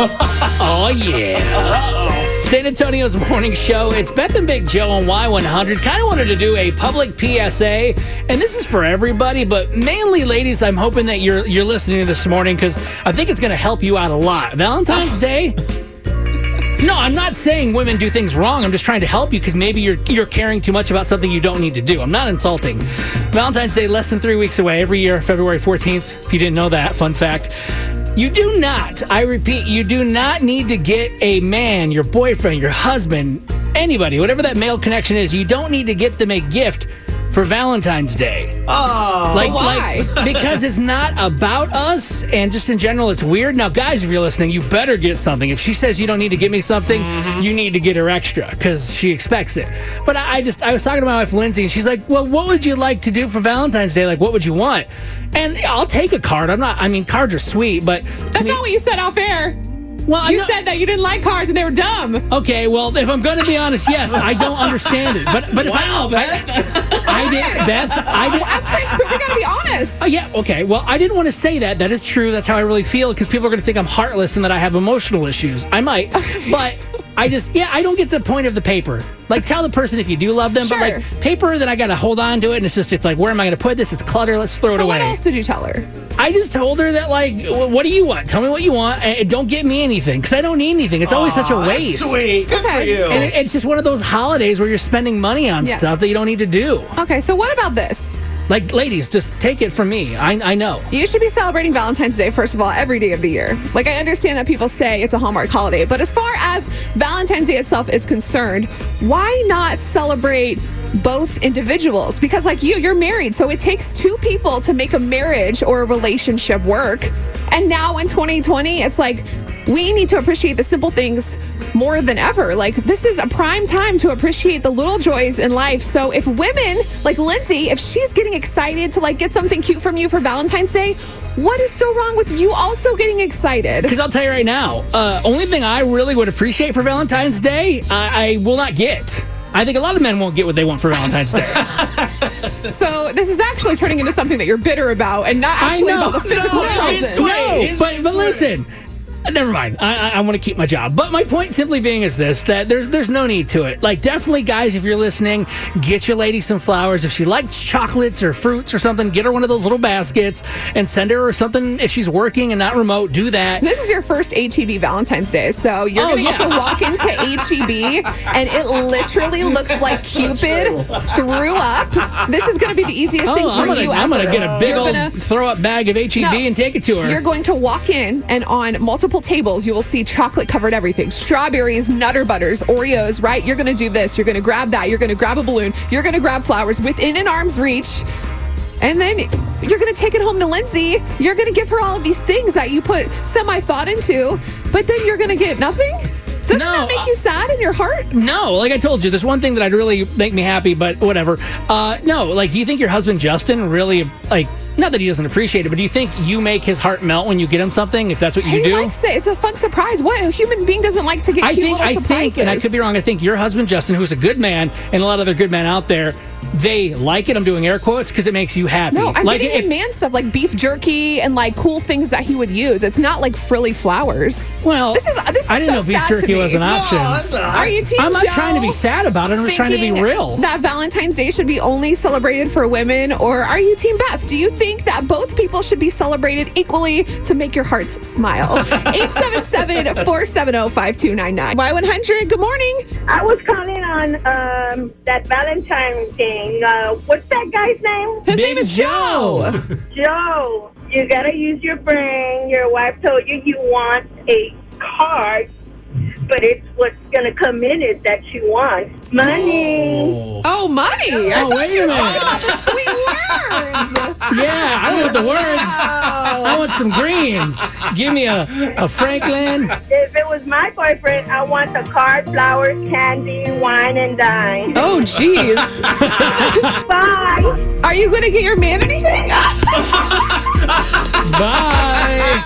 Oh, yeah. San Antonio's morning show. It's Beth and Big Joe on Y100. Kind of wanted to do a public PSA, and this is for everybody, but mainly ladies. I'm hoping that you're you're listening this morning because I think it's going to help you out a lot. Valentine's Day. No, I'm not saying women do things wrong. I'm just trying to help you because maybe you're you're caring too much about something you don't need to do. I'm not insulting. Valentine's Day less than three weeks away. Every year, February 14th. If you didn't know that, fun fact. You do not, I repeat, you do not need to get a man, your boyfriend, your husband, anybody, whatever that male connection is, you don't need to get them a gift for Valentine's Day. Oh, Like, Why? like because it's not about us and just in general it's weird. Now guys, if you're listening, you better get something. If she says you don't need to get me something, mm-hmm. you need to get her extra cuz she expects it. But I, I just I was talking to my wife Lindsay and she's like, "Well, what would you like to do for Valentine's Day? Like what would you want?" And I'll take a card. I'm not I mean, cards are sweet, but That's me- not what you said off air. Well, You not- said that you didn't like cards and they were dumb. Okay, well, if I'm going to be honest, yes, I don't understand it. But but if wow, I, Beth. I did Beth, I did I'm transparent. We gotta be honest. Oh, yeah, okay. Well, I didn't want to say that. That is true. That's how I really feel because people are going to think I'm heartless and that I have emotional issues. I might, but I just, yeah, I don't get the point of the paper. Like, tell the person if you do love them, Sure. but like paper, then I got to hold on to it. And it's just, it's like, where am I going to put this? It's clutter. Let's throw it So away. what else did you tell her? I just told her that, like, what do you want? Tell me what you want. And don't get me anything because I don't need anything. It's always such a Aw, that's waste. Sweet. Good for Okay. you. And it- it's just one of those holidays where you're spending money on Yes. stuff that you don't need to do. Okay, so what about this? Like, ladies, just take it from me. I, I know. You should be celebrating Valentine's Day, first of all, every day of the year. Like, I understand that people say it's a Hallmark holiday, but as far as Valentine's Day itself is concerned, why not celebrate both individuals? Because, like you, you're married, so it takes two people to make a marriage or a relationship work. And now in 2020, it's like we need to appreciate the simple things more than ever. Like, this is a prime time to appreciate the little joys in life. So, if women like Lindsay, if she's getting excited to like get something cute from you for Valentine's Day, what is so wrong with you also getting excited? Because I'll tell you right now, uh, only thing I really would appreciate for Valentine's Day, I, I will not get. I think a lot of men won't get what they want for Valentine's Day. So, this is actually turning into something that you're bitter about and not I actually know. about the physical No, present. sweet. no, but but listen. Uh, never mind. I, I, I want to keep my job. But my point simply being is this: that there's there's no need to it. Like definitely, guys, if you're listening, get your lady some flowers. If she likes chocolates or fruits or something, get her one of those little baskets and send her or something. If she's working and not remote, do that. This is your first HEB Valentine's Day, so you're Oh, gonna get to walk into HEB, and it literally looks like Cupid threw up. This is gonna be the easiest oh, thing Oh, for I'm gonna, you I'm ever. gonna get a big You're old gonna- throw up bag of HEB No. and take it to her. You're going to walk in, and on multiple tables, you will see chocolate covered everything strawberries, Nutter Butters, Oreos, right? You're going to do this. You're going to grab that. You're going to grab a balloon. You're going to grab flowers within an arm's reach. And then you're going to take it home to Lindsay. You're going to give her all of these things that you put semi thought into, but then you're going to get nothing? Doesn't No, that make you sad in your heart? No, like I told you, there's one thing that I'd really make me happy, but whatever. Uh, no, like, do you think your husband Justin really like? Not that he doesn't appreciate it, but do you think you make his heart melt when you get him something? If that's what you he do, likes it. It's a fun surprise. What a human being doesn't like to get I cute think, little I surprises. think, and I could be wrong. I think your husband Justin, who's a good man, and a lot of other good men out there, they like it. I'm doing air quotes because it makes you happy. No, I'm like getting if, man stuff like beef jerky and like cool things that he would use. It's not like frilly flowers. well, This is this is I didn't so know beef jerky was an option. No, that's all right. Are you team I'm not Joe trying to be sad about it. I'm just trying to be real. That Valentine's Day should be only celebrated for women, or are you team Beth? Do you think that both people should be celebrated equally to make your hearts smile? 877-470-5299. Y100. Good morning. I was calling on um, that Valentine thing. Uh, what's that guy's name? His Big name is Joe. Joe. Joe. You gotta use your brain. Your wife told you you want a card, but it's what's gonna come in it that you want. Money. Oh, money. I Oh, thought wait she was talking about the sweet words. Yeah, I want the words. I want some greens. Give me a, a Franklin. If it was my boyfriend, I want the card, flowers, candy, wine, and dine. Oh, jeez. Bye. Are you going to get your man anything? Bye.